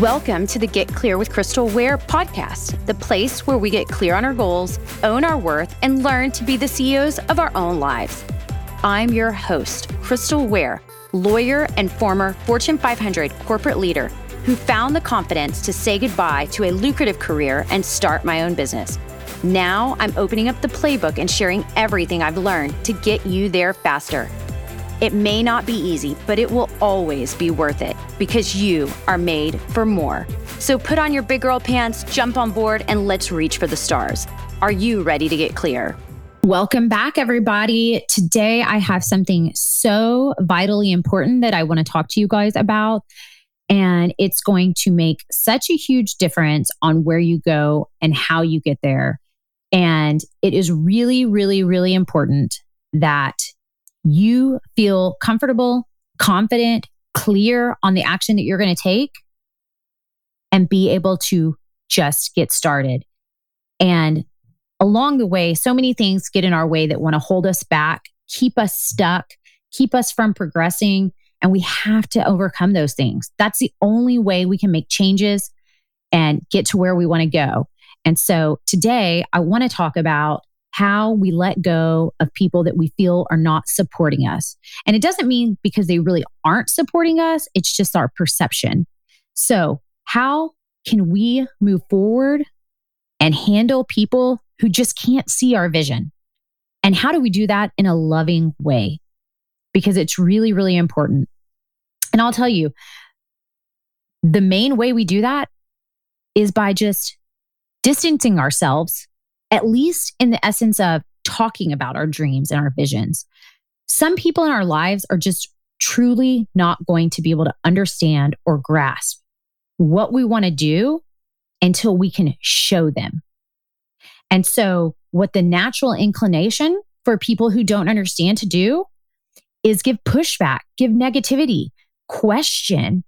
Welcome to the Get Clear with Crystal Ware podcast, the place where we get clear on our goals, own our worth, and learn to be the CEOs of our own lives. I'm your host, Crystal Ware, lawyer and former Fortune 500 corporate leader who found the confidence to say goodbye to a lucrative career and start my own business. Now I'm opening up the playbook and sharing everything I've learned to get you there faster. It may not be easy, but it will always be worth it because you are made for more. So put on your big girl pants, jump on board, and let's reach for the stars. Are you ready to get clear? Welcome back, everybody. Today, I have something so vitally important that I want to talk to you guys about. And it's going to make such a huge difference on where you go and how you get there. And it is really, really, really important that you feel comfortable, confident, clear on the action that you're going to take and be able to just get started. And along the way, so many things get in our way that want to hold us back, keep us stuck, keep us from progressing. And we have to overcome those things. That's the only way we can make changes and get to where we want to go. And so today, I want to talk about how we let go of people that we feel are not supporting us. And it doesn't mean because they really aren't supporting us, it's just our perception. So, how can we move forward and handle people who just can't see our vision? And how do we do that in a loving way? Because it's really, really important. And I'll tell you, the main way we do that is by just distancing ourselves at least in the essence of talking about our dreams and our visions. Some people in our lives are just truly not going to be able to understand or grasp what we want to do until we can show them. And so, what the natural inclination for people who don't understand to do is give pushback, give negativity, question.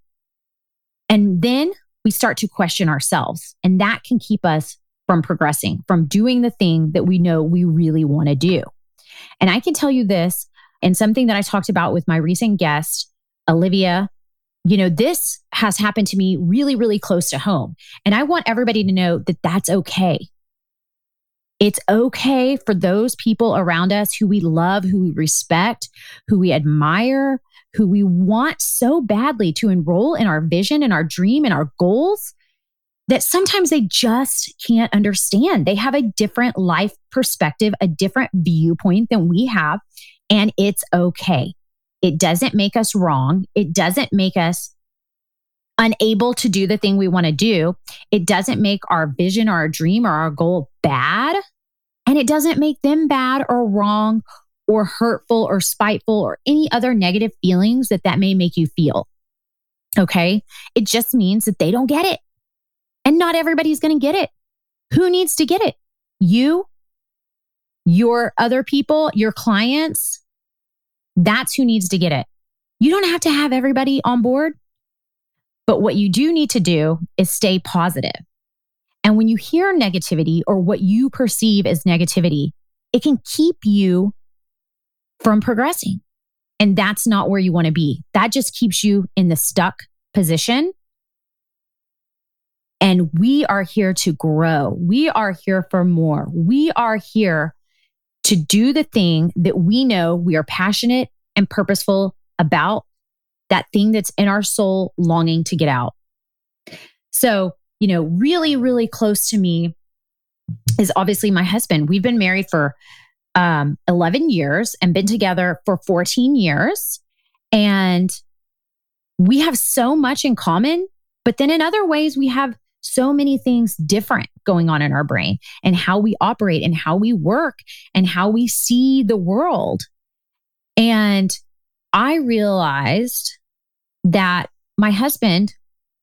And then we start to question ourselves. And that can keep us from progressing, from doing the thing that we know we really want to do. And I can tell you this, and something that I talked about with my recent guest, Olivia, you know, this has happened to me really, really close to home. And I want everybody to know that that's okay. It's okay for those people around us who we love, who we respect, who we admire, who we want so badly to enroll in our vision and our dream and our goals that sometimes they just can't understand. They have a different life perspective, a different viewpoint than we have, and it's okay. It doesn't make us wrong. It doesn't make us unable to do the thing we want to do. It doesn't make our vision or our dream or our goal bad. And it doesn't make them bad or wrong or hurtful or spiteful or any other negative feelings that that may make you feel. Okay. It just means that they don't get it. And not everybody's going to get it. Who needs to get it? You, your other people, your clients. That's who needs to get it. You don't have to have everybody on board. But what you do need to do is stay positive. And when you hear negativity or what you perceive as negativity, it can keep you from progressing. And that's not where you want to be. That just keeps you in the stuck position and we are here to grow. We are here for more. We are here to do the thing that we know we are passionate and purposeful about, that thing that's in our soul longing to get out. So, you know, really, really close to me is obviously my husband. We've been married for um, 11 years and been together for 14 years. And we have so much in common. But then in other ways, we have so many things different going on in our brain and how we operate and how we work and how we see the world. And I realized that my husband,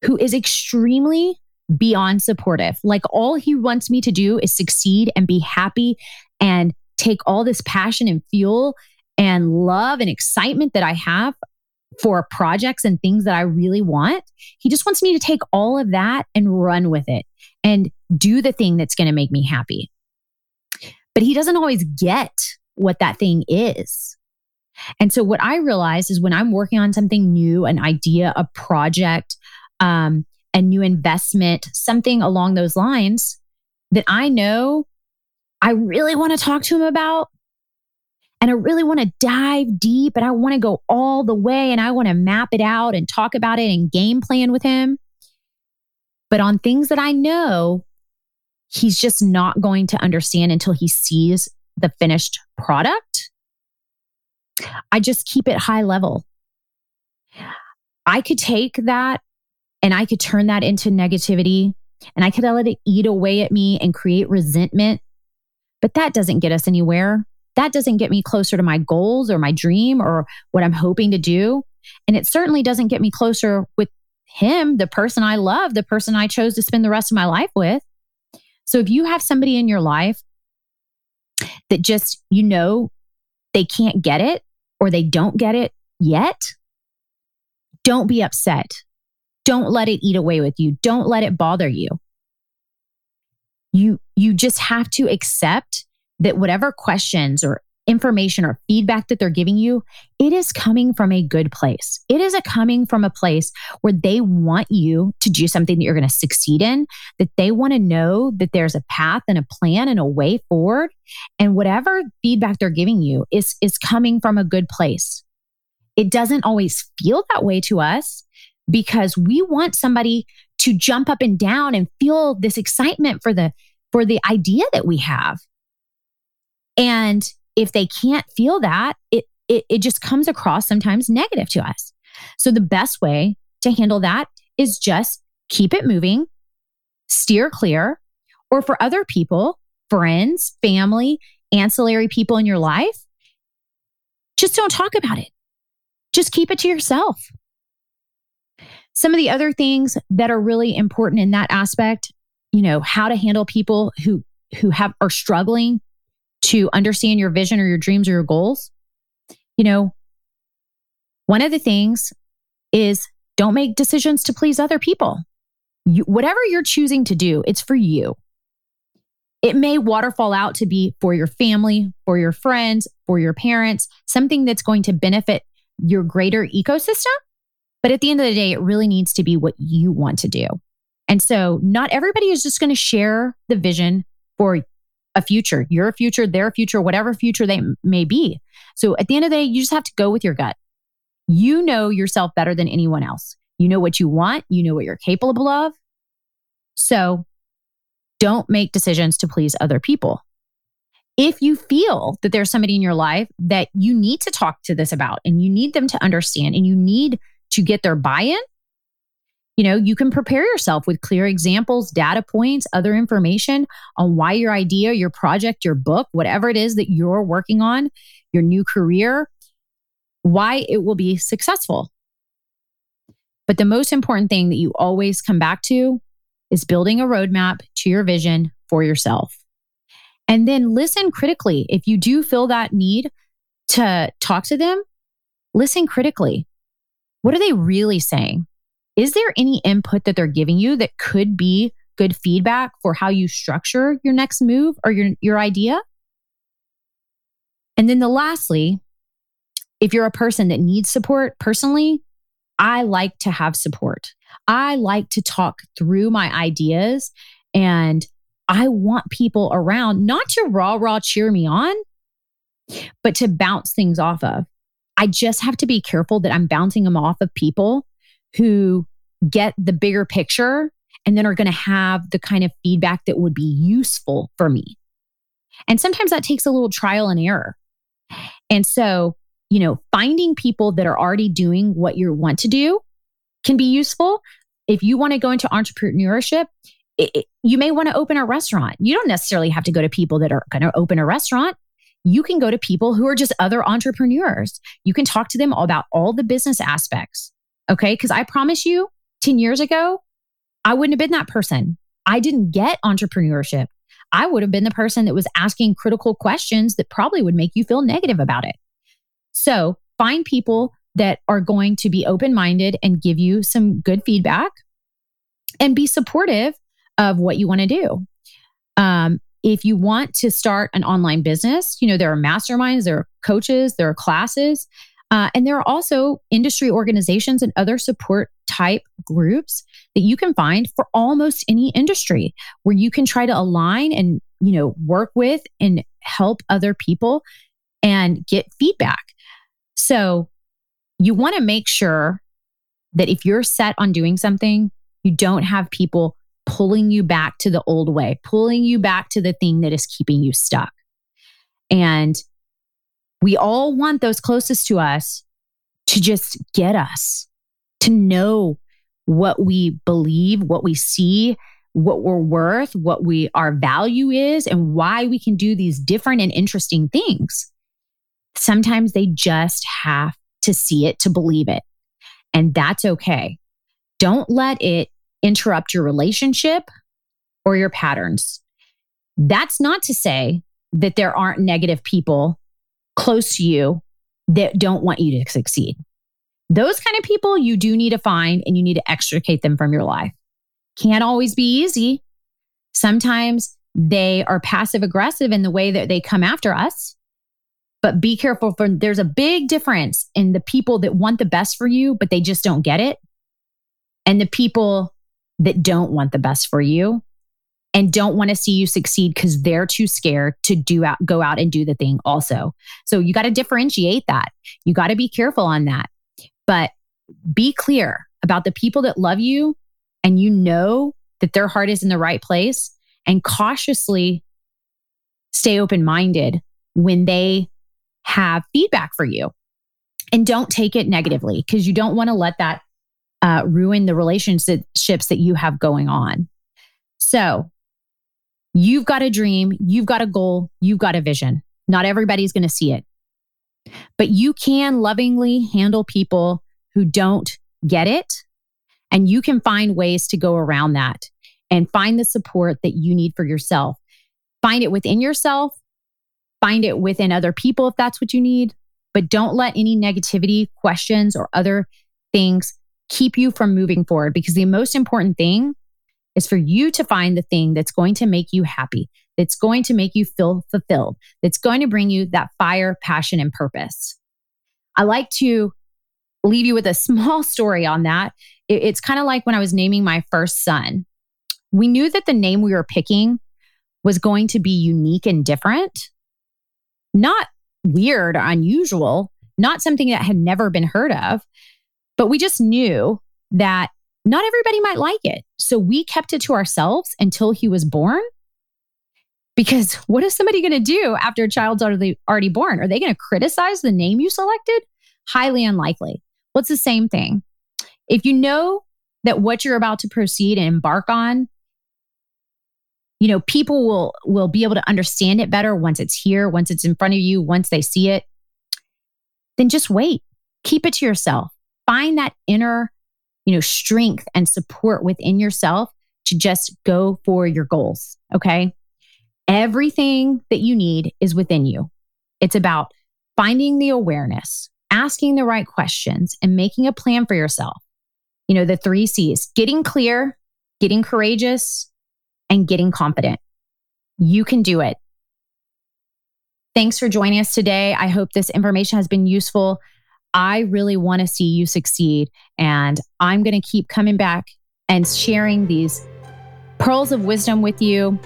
who is extremely beyond supportive, like all he wants me to do is succeed and be happy and take all this passion and fuel and love and excitement that I have for projects and things that I really want. He just wants me to take all of that and run with it and do the thing that's going to make me happy. But he doesn't always get what that thing is. And so, what I realized is when I'm working on something new, an idea, a project, um, a new investment, something along those lines that I know I really want to talk to him about. And I really want to dive deep and I want to go all the way and I want to map it out and talk about it and game plan with him. But on things that I know, he's just not going to understand until he sees the finished product. I just keep it high level. I could take that and I could turn that into negativity and I could let it eat away at me and create resentment. But that doesn't get us anywhere. That doesn't get me closer to my goals or my dream or what I'm hoping to do. And it certainly doesn't get me closer with him, the person I love, the person I chose to spend the rest of my life with. So if you have somebody in your life that just, you know, they can't get it or they don't get it yet, don't be upset. Don't let it eat away with you. Don't let it bother you. You you just have to accept that whatever questions or information or feedback that they're giving you, it is coming from a good place. It is a coming from a place where they want you to do something that you're going to succeed in, that they want to know that there's a path and a plan and a way forward. And whatever feedback they're giving you is, is coming from a good place. It doesn't always feel that way to us because we want somebody to jump up and down and feel this excitement for the for the idea that we have. And if they can't feel that, it, it, it just comes across sometimes negative to us. So the best way to handle that is just keep it moving, steer clear, or for other people, friends, family, ancillary people in your life, just don't talk about it. Just keep it to yourself. Some of the other things that are really important in that aspect, you know, how to handle people who who have are struggling to understand your vision or your dreams or your goals, you know, one of the things is don't make decisions to please other people. You, whatever you're choosing to do, it's for you. It may waterfall out to be for your family, for your friends, for your parents, something that's going to benefit your greater ecosystem. But at the end of the day, it really needs to be what you want to do. And so, not everybody is just going to share the vision for a future, your future, their future, whatever future they may be. So at the end of the day, you just have to go with your gut. You know yourself better than anyone else. You know what you want, you know what you're capable of. So don't make decisions to please other people. If you feel that there's somebody in your life that you need to talk to this about and you need them to understand and you need to get their buy in, you know, you can prepare yourself with clear examples, data points, other information on why your idea, your project, your book, whatever it is that you're working on, your new career, why it will be successful. But the most important thing that you always come back to is building a roadmap to your vision for yourself. And then listen critically. If you do feel that need to talk to them, listen critically. What are they really saying? Is there any input that they're giving you that could be good feedback for how you structure your next move or your, your idea? And then the lastly, if you're a person that needs support personally, I like to have support. I like to talk through my ideas and I want people around not to raw, raw cheer me on, but to bounce things off of. I just have to be careful that I'm bouncing them off of people who get the bigger picture and then are going to have the kind of feedback that would be useful for me. And sometimes that takes a little trial and error. And so, you know, finding people that are already doing what you want to do can be useful. If you want to go into entrepreneurship, it, it, you may want to open a restaurant. You don't necessarily have to go to people that are going to open a restaurant. You can go to people who are just other entrepreneurs. You can talk to them about all the business aspects. Okay. Because I promise you, 10 years ago, I wouldn't have been that person. I didn't get entrepreneurship. I would have been the person that was asking critical questions that probably would make you feel negative about it. So find people that are going to be open minded and give you some good feedback and be supportive of what you want to do. Um, if you want to start an online business, you know, there are masterminds, there are coaches, there are classes. Uh, and there are also industry organizations and other support type groups that you can find for almost any industry where you can try to align and, you know, work with and help other people and get feedback. So you want to make sure that if you're set on doing something, you don't have people pulling you back to the old way, pulling you back to the thing that is keeping you stuck. And we all want those closest to us to just get us to know what we believe, what we see, what we're worth, what we our value is and why we can do these different and interesting things. Sometimes they just have to see it to believe it. And that's okay. Don't let it interrupt your relationship or your patterns. That's not to say that there aren't negative people close to you that don't want you to succeed. Those kind of people you do need to find and you need to extricate them from your life. Can't always be easy. Sometimes they are passive aggressive in the way that they come after us. But be careful for there's a big difference in the people that want the best for you, but they just don't get it. And the people that don't want the best for you and don't want to see you succeed because they're too scared to do out, go out and do the thing also. So you got to differentiate that. You got to be careful on that. But be clear about the people that love you and you know that their heart is in the right place and cautiously stay open minded when they have feedback for you. And don't take it negatively because you don't want to let that uh, ruin the relationships that you have going on. So, you've got a dream, you've got a goal, you've got a vision. Not everybody's going to see it. But you can lovingly handle people who don't get it. And you can find ways to go around that and find the support that you need for yourself. Find it within yourself, find it within other people if that's what you need. But don't let any negativity, questions, or other things keep you from moving forward because the most important thing is for you to find the thing that's going to make you happy, that's going to make you feel fulfilled, that's going to bring you that fire, passion, and purpose. I like to leave you with a small story on that. It's kind of like when I was naming my first son. We knew that the name we were picking was going to be unique and different, not weird or unusual, not something that had never been heard of, but we just knew that not everybody might like it. So we kept it to ourselves until he was born. Because what is somebody going to do after a child's already, already born? Are they going to criticize the name you selected? Highly unlikely. Well, it's the same thing. If you know that what you're about to proceed and embark on, you know, people will will be able to understand it better once it's here, once it's in front of you, once they see it. Then just wait. Keep it to yourself. Find that inner you know, strength and support within yourself to just go for your goals. Okay. Everything that you need is within you. It's about finding the awareness, asking the right questions, and making a plan for yourself. You know, the three C's getting clear, getting courageous, and getting confident. You can do it. Thanks for joining us today. I hope this information has been useful. I really want to see you succeed. And I'm going to keep coming back and sharing these pearls of wisdom with you.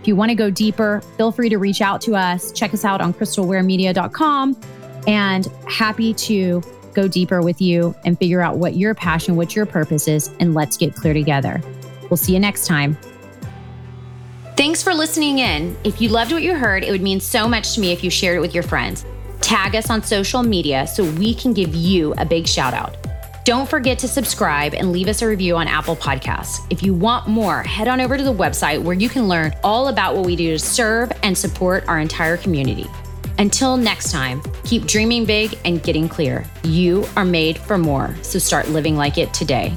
If you want to go deeper, feel free to reach out to us. Check us out on crystalwaremedia.com and happy to go deeper with you and figure out what your passion, what your purpose is, and let's get clear together. We'll see you next time. Thanks for listening in. If you loved what you heard, it would mean so much to me if you shared it with your friends. Tag us on social media so we can give you a big shout out. Don't forget to subscribe and leave us a review on Apple Podcasts. If you want more, head on over to the website where you can learn all about what we do to serve and support our entire community. Until next time, keep dreaming big and getting clear. You are made for more, so start living like it today.